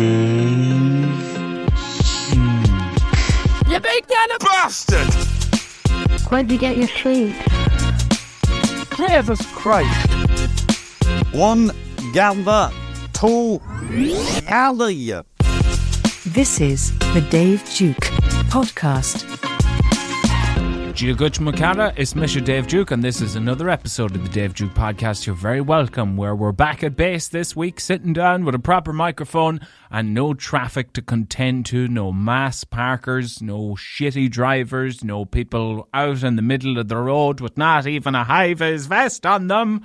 You big daddy bastard! Where'd you get your treat? Jesus Christ. One gather, two alley. This is the Dave Duke podcast. Giaguch Makara, it's Mr. Dave Duke, and this is another episode of the Dave Duke podcast. You're very welcome, where we're back at base this week, sitting down with a proper microphone and no traffic to contend to, no mass parkers, no shitty drivers, no people out in the middle of the road with not even a high vis vest on them.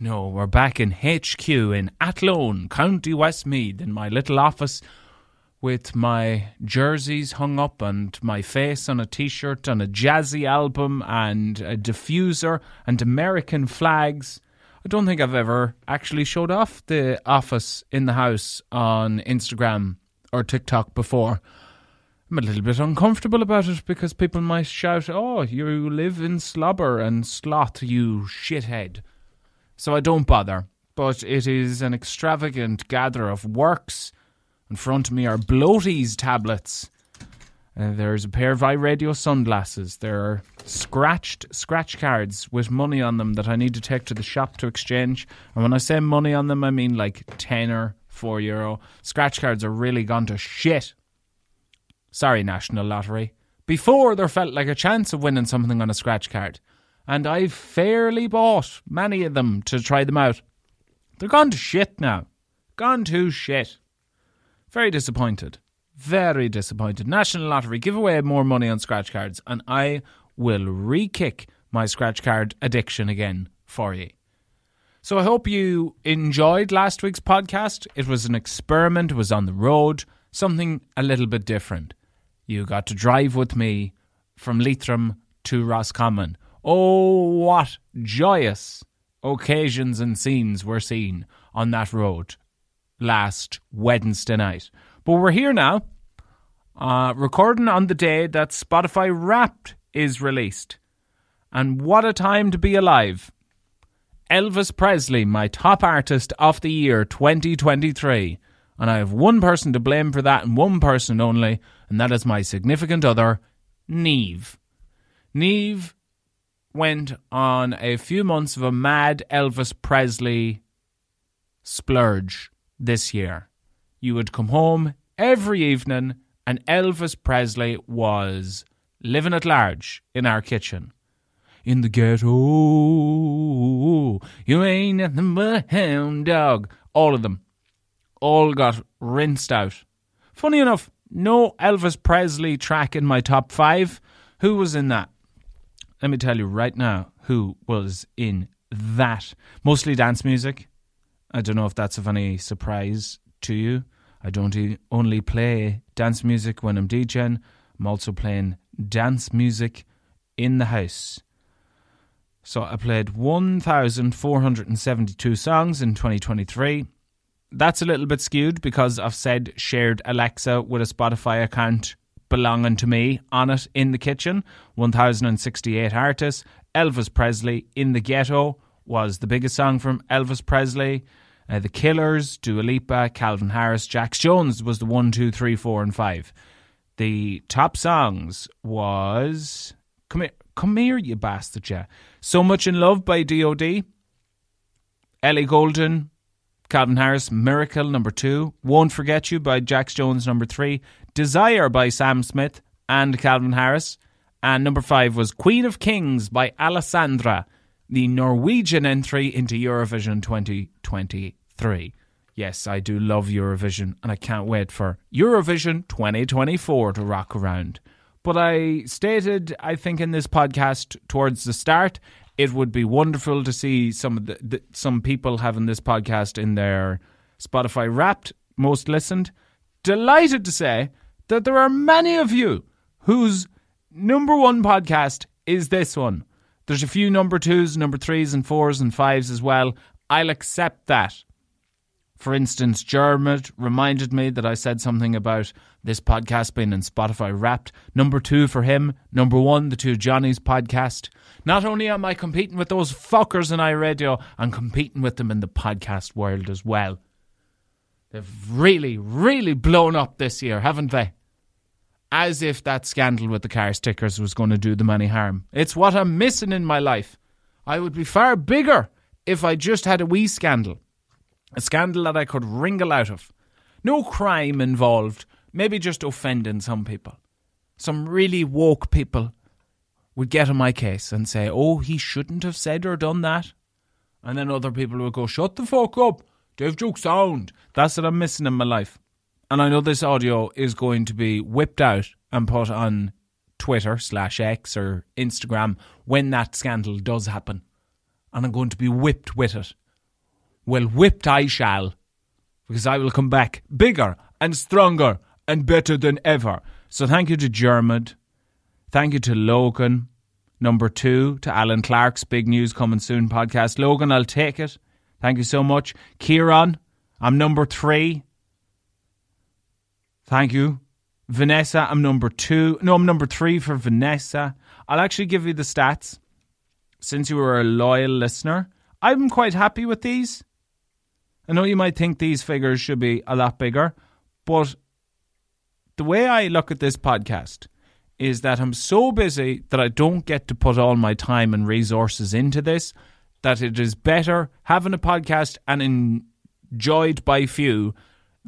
No, we're back in HQ in Athlone, County Westmeath, in my little office with my jerseys hung up and my face on a t shirt and a jazzy album and a diffuser and American flags. I don't think I've ever actually showed off the office in the house on Instagram or TikTok before. I'm a little bit uncomfortable about it because people might shout, Oh, you live in slobber and sloth, you shithead. So I don't bother. But it is an extravagant gather of works in front of me are bloaties tablets. Uh, there's a pair of iRadio sunglasses. There are scratched scratch cards with money on them that I need to take to the shop to exchange. And when I say money on them, I mean like 10 or 4 euro. Scratch cards are really gone to shit. Sorry, National Lottery. Before there felt like a chance of winning something on a scratch card. And I've fairly bought many of them to try them out. They're gone to shit now. Gone to shit. Very disappointed. Very disappointed. National Lottery, give away more money on scratch cards, and I will re kick my scratch card addiction again for you. So I hope you enjoyed last week's podcast. It was an experiment, it was on the road, something a little bit different. You got to drive with me from Leitrim to Roscommon. Oh, what joyous occasions and scenes were seen on that road last Wednesday night. But we're here now, uh, recording on the day that Spotify Wrapped is released. And what a time to be alive! Elvis Presley, my top artist of the year 2023. And I have one person to blame for that and one person only, and that is my significant other, Neve. Neve went on a few months of a mad Elvis Presley splurge this year. You would come home every evening, and Elvis Presley was living at large in our kitchen. In the ghetto, you ain't nothing but a hound dog. All of them. All got rinsed out. Funny enough, no Elvis Presley track in my top five. Who was in that? Let me tell you right now who was in that. Mostly dance music. I don't know if that's of any surprise to you. I don't only play dance music when I'm DJing, I'm also playing dance music in the house. So I played 1,472 songs in 2023. That's a little bit skewed because I've said shared Alexa with a Spotify account belonging to me on it in the kitchen. 1,068 artists. Elvis Presley in the ghetto was the biggest song from Elvis Presley. Uh, the Killers, Dua Lipa, Calvin Harris, Jax Jones was the one, two, three, four, and five. The top songs was come here, come here, you bastard, yeah. So much in love by D.O.D. Ellie Goulding, Calvin Harris, Miracle number two, Won't Forget You by Jax Jones number three, Desire by Sam Smith and Calvin Harris, and number five was Queen of Kings by Alessandra the Norwegian entry into Eurovision 2023. Yes, I do love Eurovision and I can't wait for Eurovision 2024 to rock around. But I stated, I think, in this podcast towards the start, it would be wonderful to see some of the, the some people having this podcast in their Spotify Wrapped most listened. Delighted to say that there are many of you whose number one podcast is this one. There's a few number twos, number threes, and fours and fives as well. I'll accept that. For instance, Jermid reminded me that I said something about this podcast being in Spotify Wrapped. Number two for him. Number one, the two Johnnies podcast. Not only am I competing with those fuckers in iRadio, I'm competing with them in the podcast world as well. They've really, really blown up this year, haven't they? As if that scandal with the car stickers was going to do them any harm. It's what I'm missing in my life. I would be far bigger if I just had a wee scandal. A scandal that I could wringle out of. No crime involved, maybe just offending some people. Some really woke people would get on my case and say, oh, he shouldn't have said or done that. And then other people would go, shut the fuck up. Dave Duke sound. That's what I'm missing in my life. And I know this audio is going to be whipped out and put on Twitter slash X or Instagram when that scandal does happen. And I'm going to be whipped with it. Well, whipped I shall. Because I will come back bigger and stronger and better than ever. So thank you to Germad. Thank you to Logan. Number two, to Alan Clark's Big News Coming Soon podcast. Logan, I'll take it. Thank you so much. Kieran, I'm number three. Thank you. Vanessa, I'm number two. No, I'm number three for Vanessa. I'll actually give you the stats. Since you were a loyal listener, I'm quite happy with these. I know you might think these figures should be a lot bigger, but the way I look at this podcast is that I'm so busy that I don't get to put all my time and resources into this that it is better having a podcast and enjoyed by few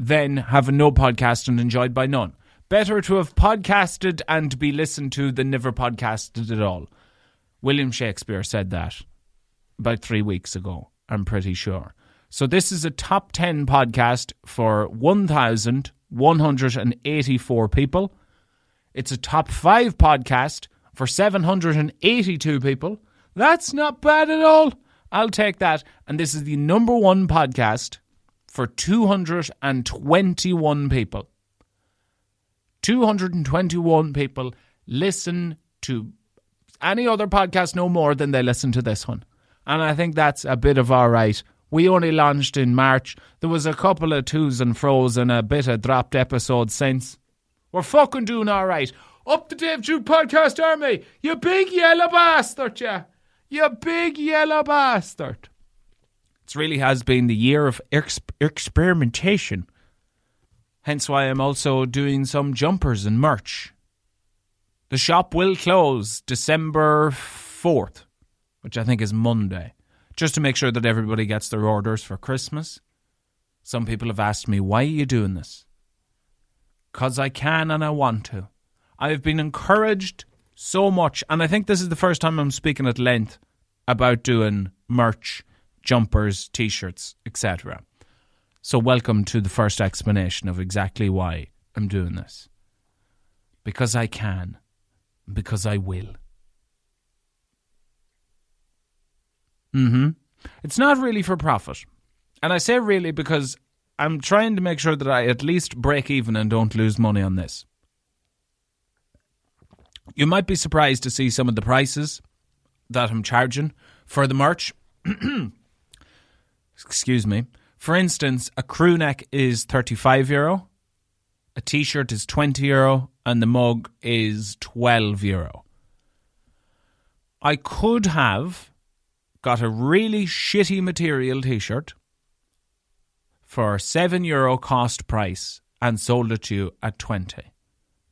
than having no podcast and enjoyed by none. Better to have podcasted and be listened to than never podcasted at all. William Shakespeare said that about three weeks ago, I'm pretty sure. So this is a top 10 podcast for 1,184 people. It's a top 5 podcast for 782 people. That's not bad at all. I'll take that. And this is the number one podcast for 221 people. 221 people listen to any other podcast no more than they listen to this one. And I think that's a bit of all right. We only launched in March. There was a couple of twos and fro's and a bit of dropped episodes since. We're fucking doing all right. Up the Dave Duke Podcast Army, you big yellow bastard, yeah. You big yellow bastard. It really has been the year of ex- experimentation. Hence why I'm also doing some jumpers and merch. The shop will close December 4th, which I think is Monday, just to make sure that everybody gets their orders for Christmas. Some people have asked me, why are you doing this? Because I can and I want to. I've been encouraged so much, and I think this is the first time I'm speaking at length about doing merch, jumpers, t shirts, etc. So, welcome to the first explanation of exactly why I'm doing this. Because I can, because I will. Mm hmm. It's not really for profit. And I say really because I'm trying to make sure that I at least break even and don't lose money on this. You might be surprised to see some of the prices that I'm charging for the merch. Excuse me. For instance, a crew neck is 35 euro, a t shirt is 20 euro, and the mug is 12 euro. I could have got a really shitty material t shirt for 7 euro cost price and sold it to you at 20.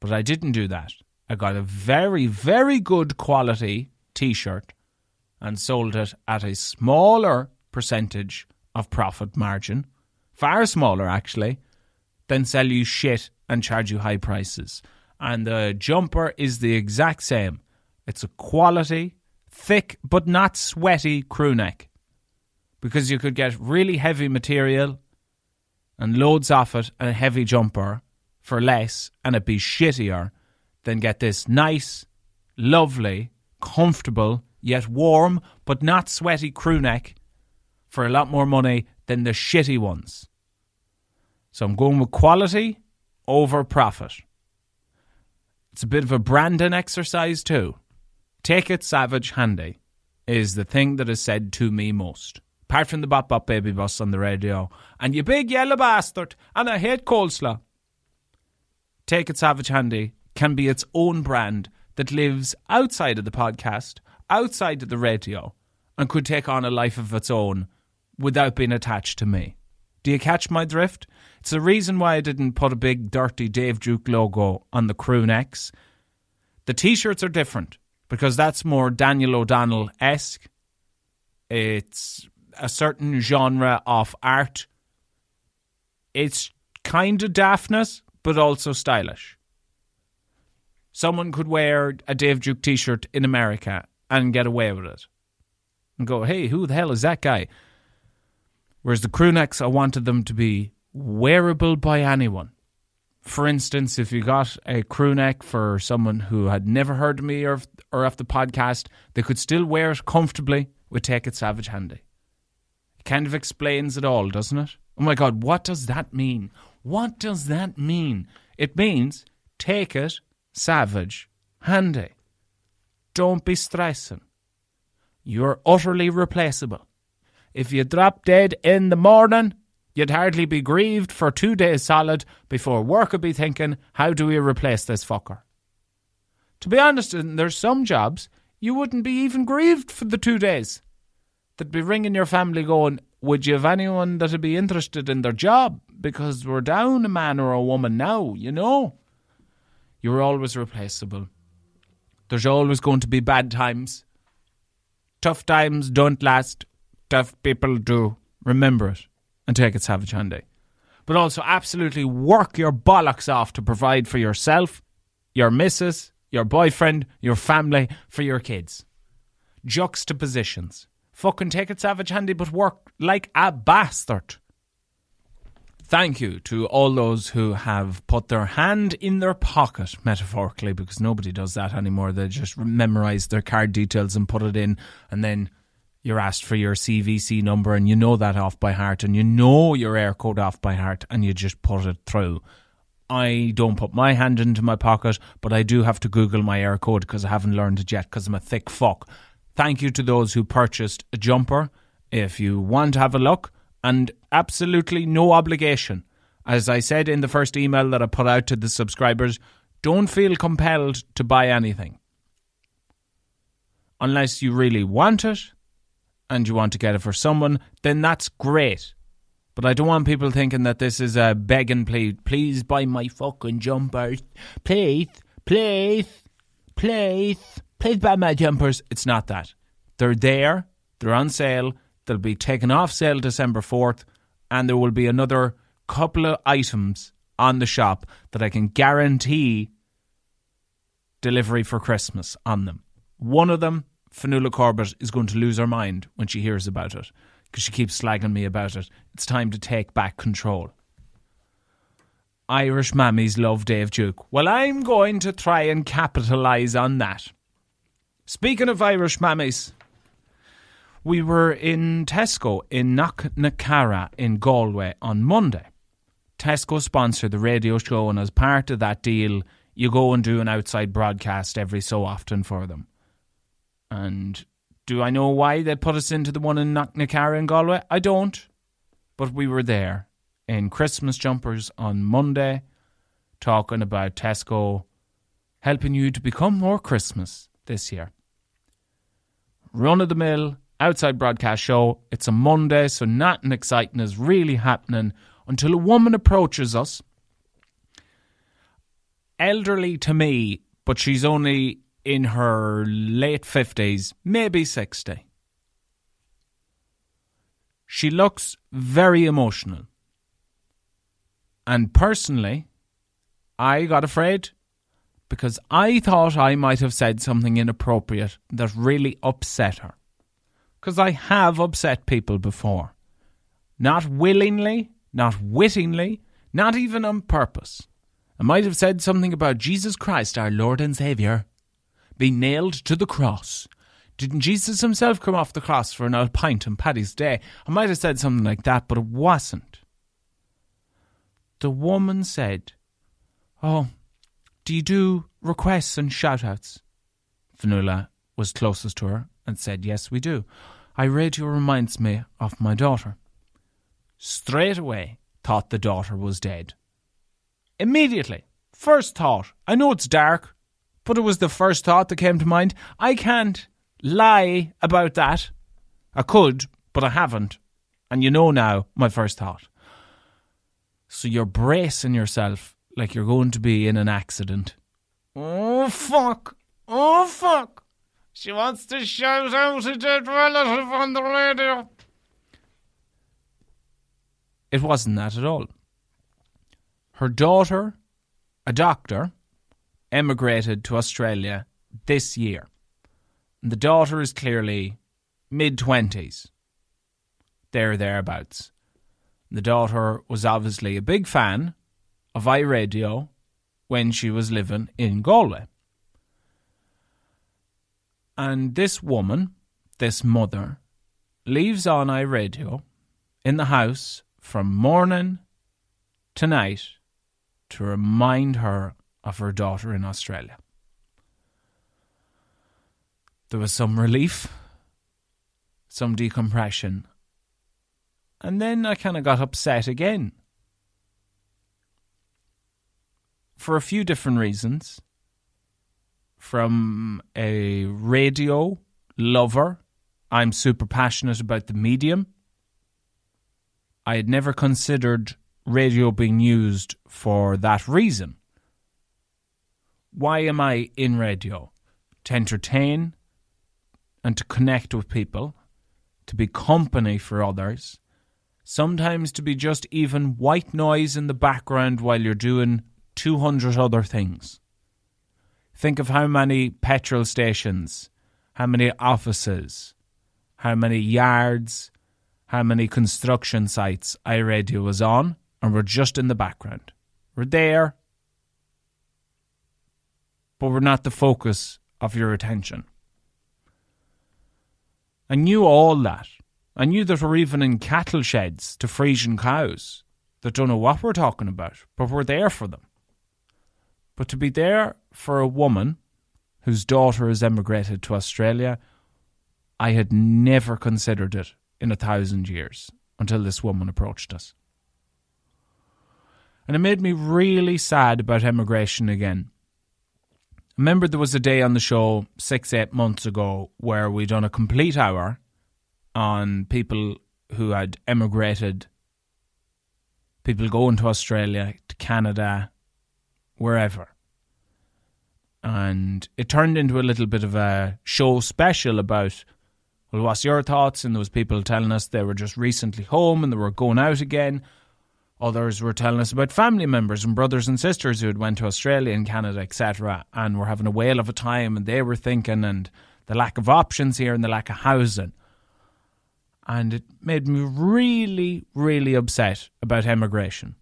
But I didn't do that. I got a very, very good quality t shirt and sold it at a smaller percentage of profit margin, far smaller actually, than sell you shit and charge you high prices. And the jumper is the exact same. It's a quality, thick but not sweaty crew neck. Because you could get really heavy material and loads of it and a heavy jumper for less and it'd be shittier than get this nice, lovely, comfortable, yet warm but not sweaty crew neck for a lot more money than the shitty ones. So I'm going with quality over profit. It's a bit of a branding exercise too. Take it savage handy is the thing that is said to me most. Apart from the Bop Bop Baby Bus on the radio and you big yellow bastard and I hate coleslaw. Take it savage handy can be its own brand that lives outside of the podcast, outside of the radio, and could take on a life of its own without being attached to me. Do you catch my drift? It's the reason why I didn't put a big dirty Dave Duke logo on the crew necks. The t shirts are different because that's more Daniel O'Donnell esque. It's a certain genre of art. It's kind of daftness, but also stylish. Someone could wear a Dave Duke t shirt in America and get away with it and go, hey, who the hell is that guy? Whereas the crew necks, I wanted them to be wearable by anyone. For instance, if you got a crew neck for someone who had never heard of me or, or of the podcast, they could still wear it comfortably with Take It Savage handy. It kind of explains it all, doesn't it? Oh my God, what does that mean? What does that mean? It means take it savage handy. Don't be stressing. You're utterly replaceable. If you drop dead in the morning, you'd hardly be grieved for two days solid before work would be thinking, how do we replace this fucker? To be honest, there's some jobs you wouldn't be even grieved for the two days. They'd be ringing your family going, would you have anyone that'd be interested in their job? Because we're down a man or a woman now, you know. You're always replaceable. There's always going to be bad times. Tough times don't last. Tough people do. Remember it and take it savage handy. But also absolutely work your bollocks off to provide for yourself, your missus, your boyfriend, your family, for your kids. Juxtapositions. Fucking take it savage handy, but work like a bastard. Thank you to all those who have put their hand in their pocket, metaphorically, because nobody does that anymore. They just memorize their card details and put it in, and then you're asked for your CVC number, and you know that off by heart, and you know your Eircode off by heart, and you just put it through. I don't put my hand into my pocket, but I do have to Google my Eircode because I haven't learned it yet because I'm a thick fuck. Thank you to those who purchased a jumper. If you want to have a look, and absolutely no obligation. As I said in the first email that I put out to the subscribers, don't feel compelled to buy anything. Unless you really want it and you want to get it for someone, then that's great. But I don't want people thinking that this is a beg and plead. Please buy my fucking jumpers. Please, please, please, please buy my jumpers. It's not that. They're there, they're on sale, they'll be taken off sale December 4th, and there will be another couple of items on the shop that I can guarantee delivery for Christmas on them. One of them, Fanula Corbett, is going to lose her mind when she hears about it because she keeps slagging me about it. It's time to take back control. Irish mammies love Dave Duke. Well, I'm going to try and capitalise on that. Speaking of Irish mammies, we were in Tesco in Knocknacarra in Galway on Monday. Tesco sponsored the radio show, and as part of that deal, you go and do an outside broadcast every so often for them. And do I know why they put us into the one in Knocknacarra in Galway? I don't. But we were there in Christmas jumpers on Monday, talking about Tesco helping you to become more Christmas this year. Run of the mill outside broadcast show. It's a Monday, so nothing exciting is really happening until a woman approaches us. Elderly to me, but she's only in her late 50s, maybe 60. She looks very emotional. And personally, I got afraid because I thought I might have said something inappropriate that really upset her. Because I have upset people before. Not willingly, not wittingly, not even on purpose. I might have said something about Jesus Christ, our Lord and Saviour, being nailed to the cross. Didn't Jesus himself come off the cross for an old pint on Paddy's Day? I might have said something like that, but it wasn't. The woman said, Oh, do you do requests and shout outs? Fanula was closest to her and said, Yes, we do. I radio reminds me of my daughter. Straight away, thought the daughter was dead. Immediately, first thought, I know it's dark, but it was the first thought that came to mind. I can't lie about that. I could, but I haven't. And you know now my first thought. So you're bracing yourself like you're going to be in an accident. Oh, fuck. Oh, fuck. She wants to shout out a dead relative on the radio. It wasn't that at all. Her daughter, a doctor, emigrated to Australia this year. And the daughter is clearly mid 20s. There, thereabouts. The daughter was obviously a big fan of iRadio when she was living in Galway. And this woman, this mother, leaves on iRadio in the house from morning to night to remind her of her daughter in Australia. There was some relief, some decompression, and then I kind of got upset again. For a few different reasons. From a radio lover, I'm super passionate about the medium. I had never considered radio being used for that reason. Why am I in radio? To entertain and to connect with people, to be company for others, sometimes to be just even white noise in the background while you're doing 200 other things. Think of how many petrol stations, how many offices, how many yards, how many construction sites iRadio was on, and we're just in the background. We're there, but we're not the focus of your attention. I knew all that. I knew that we're even in cattle sheds to Friesian cows that don't know what we're talking about, but we're there for them. But to be there for a woman whose daughter has emigrated to Australia, I had never considered it in a thousand years until this woman approached us. And it made me really sad about emigration again remember there was a day on the show six, eight months ago where we'd done a complete hour on people who had emigrated, people going to Australia, to Canada, wherever. And it turned into a little bit of a show special about, well, what's your thoughts? And there was people telling us they were just recently home and they were going out again. Others were telling us about family members and brothers and sisters who had went to Australia and Canada, etc., and were having a whale of a time, and they were thinking, and the lack of options here and the lack of housing. And it made me really, really upset about immigration.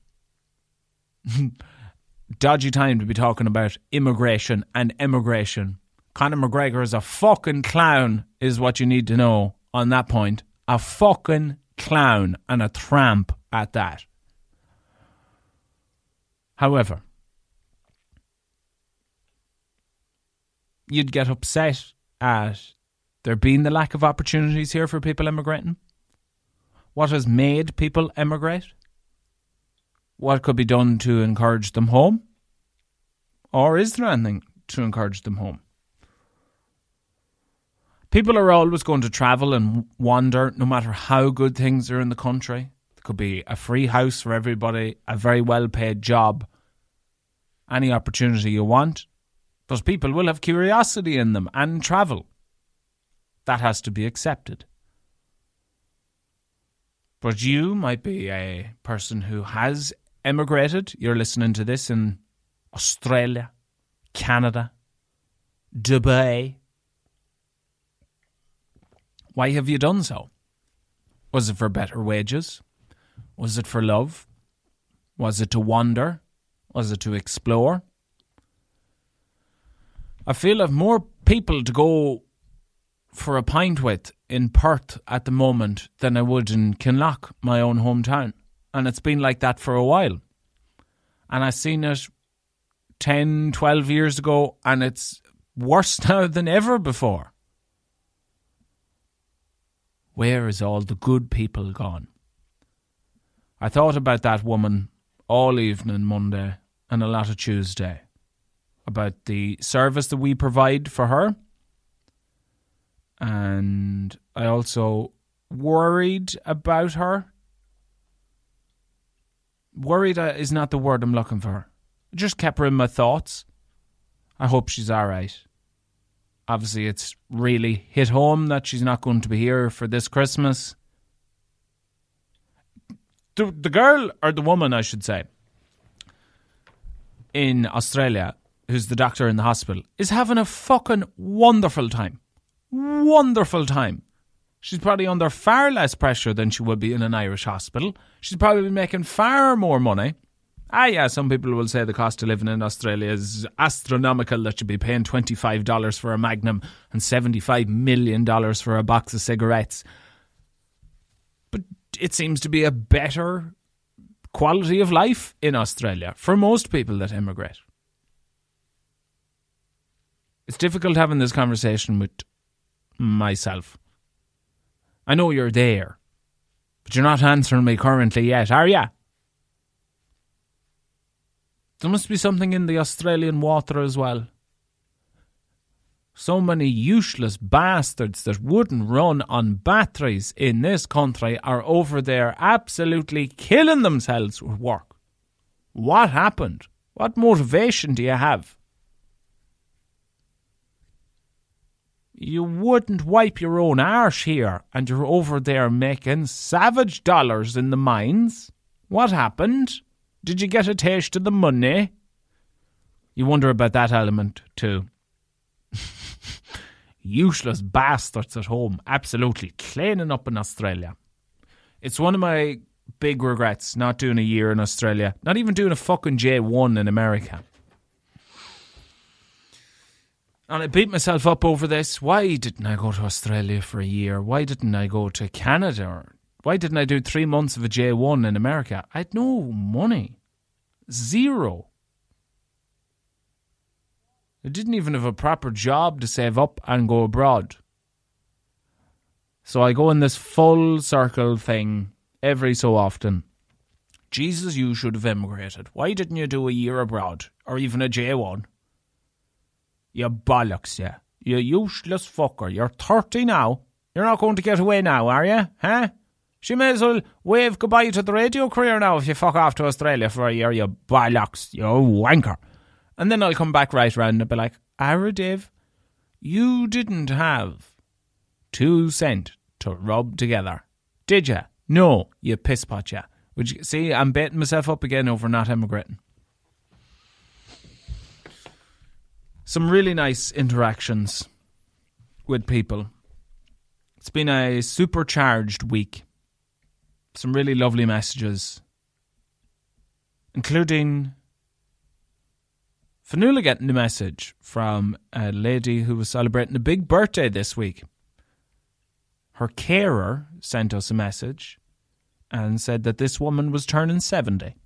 Dodgy time to be talking about immigration and emigration. Conor McGregor is a fucking clown, is what you need to know on that point. A fucking clown and a tramp at that. However, you'd get upset at there being the lack of opportunities here for people emigrating. What has made people emigrate? What could be done to encourage them home? Or is there anything to encourage them home? People are always going to travel and wander no matter how good things are in the country could be a free house for everybody, a very well paid job, any opportunity you want. But people will have curiosity in them and travel. That has to be accepted. But you might be a person who has emigrated. You're listening to this in Australia, Canada, Dubai. Why have you done so? Was it for better wages? Was it for love? Was it to wander? Was it to explore? I feel I've more people to go for a pint with in Perth at the moment than I would in Kinlough, my own hometown. And it's been like that for a while. And I seen it 10, 12 years ago, and it's worse now than ever before. Where is all the good people gone? I thought about that woman all evening Monday and a lot of Tuesday about the service that we provide for her. And I also worried about her. Worried uh, is not the word I'm looking for. Just kept her in my thoughts. I hope she's all right. Obviously, it's really hit home that she's not going to be here for this Christmas. The, the girl, or the woman, I should say, in Australia, who's the doctor in the hospital, is having a fucking wonderful time. Wonderful time. She's probably under far less pressure than she would be in an Irish hospital. She's probably making far more money. Ah, yeah, some people will say the cost of living in Australia is astronomical, that you'd be paying $25 for a Magnum and $75 million for a box of cigarettes. It seems to be a better quality of life in Australia for most people that immigrate. It's difficult having this conversation with myself. I know you're there, but you're not answering me currently yet, are you? There must be something in the Australian water as well. So many useless bastards that wouldn't run on batteries in this country are over there absolutely killing themselves with work. What happened? What motivation do you have? You wouldn't wipe your own arse here, and you're over there making savage dollars in the mines. What happened? Did you get a taste of the money? You wonder about that element too. Useless bastards at home, absolutely cleaning up in Australia. It's one of my big regrets not doing a year in Australia, not even doing a fucking J1 in America. And I beat myself up over this. Why didn't I go to Australia for a year? Why didn't I go to Canada? Why didn't I do three months of a J1 in America? I had no money. Zero. I didn't even have a proper job to save up and go abroad. So I go in this full circle thing every so often. Jesus, you should have emigrated. Why didn't you do a year abroad or even a J1? You bollocks, you. You useless fucker. You're 30 now. You're not going to get away now, are you? Huh? She may as well wave goodbye to the radio career now if you fuck off to Australia for a year, you bollocks, you wanker. And then I'll come back right round and be like, Ara Dave, you didn't have two cent to rub together, did you? No, you pisspot ya. Would you see? I'm baiting myself up again over not emigrating. Some really nice interactions with people. It's been a supercharged week. Some really lovely messages, including Fanula getting a message from a lady who was celebrating a big birthday this week. Her carer sent us a message and said that this woman was turning 70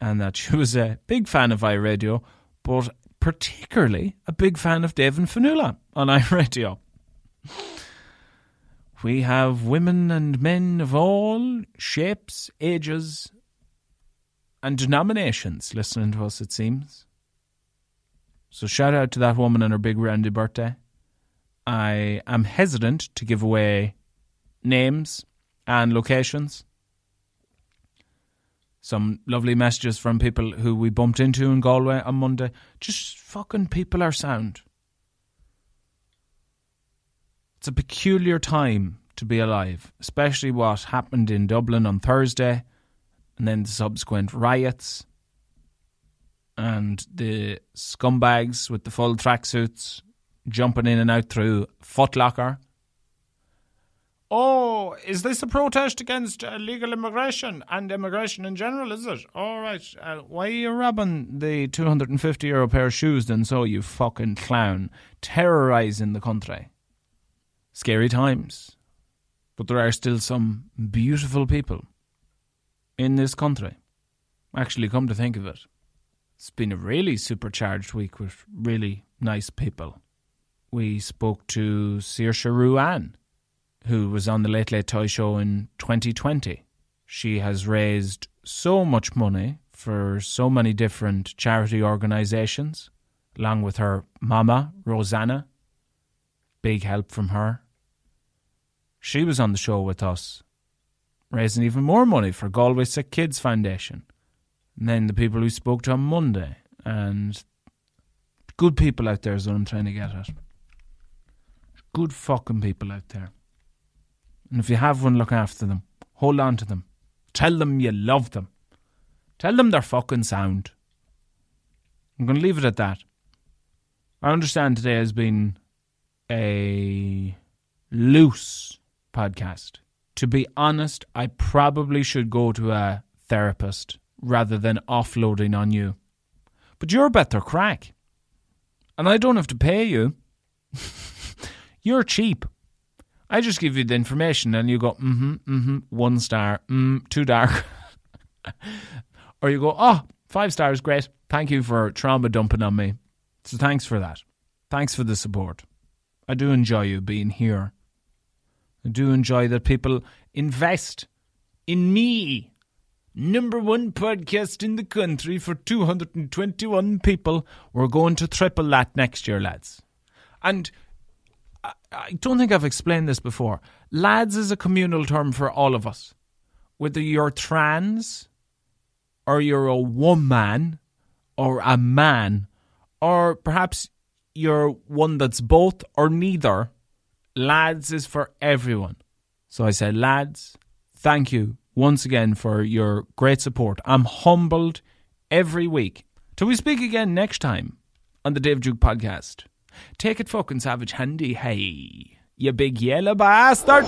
and that she was a big fan of iRadio, but particularly a big fan of Dave and Fanula on iRadio. We have women and men of all shapes, ages, and denominations listening to us, it seems. So shout out to that woman on her big roundy birthday. I am hesitant to give away names and locations. Some lovely messages from people who we bumped into in Galway on Monday. Just fucking people are sound. It's a peculiar time to be alive, especially what happened in Dublin on Thursday and then the subsequent riots and the scumbags with the full tracksuits jumping in and out through Footlocker. Oh, is this a protest against illegal immigration and immigration in general, is it? All right. Uh, why are you robbing the 250 euro pair of shoes then so, you fucking clown? Terrorising the country. Scary times. But there are still some beautiful people in this country. Actually, come to think of it. It's been a really supercharged week with really nice people. We spoke to Saoirse Ruane, who was on the Late Late Toy Show in 2020. She has raised so much money for so many different charity organisations, along with her mama, Rosanna. Big help from her. She was on the show with us raising even more money for Galway Sick Kids Foundation. And then the people who spoke to on Monday. And good people out there is what I'm trying to get at. Good fucking people out there. And if you have one, look after them. Hold on to them. Tell them you love them. Tell them they're fucking sound. I'm going to leave it at that. I understand today has been a loose podcast. To be honest, I probably should go to a therapist rather than offloading on you. But you're better crack. And I don't have to pay you. you're cheap. I just give you the information and you go, mm hmm, mm hmm, one star, mm, too dark. or you go, oh, five stars, great. Thank you for trauma dumping on me. So thanks for that. Thanks for the support. I do enjoy you being here. I do enjoy that people invest in me. Number one podcast in the country for 221 people. We're going to triple that next year, lads. And I, don't think I've explained this before. Lads is a communal term for all of us. Whether you're trans, or you're a woman, or a man, or perhaps you're one that's both or neither, lads is for everyone. So I said, lads, thank you once again for your great support. I'm humbled every week. Till we speak again next time on the Dave Duke podcast. Take it fucking savage handy, hey, you big yellow bastard.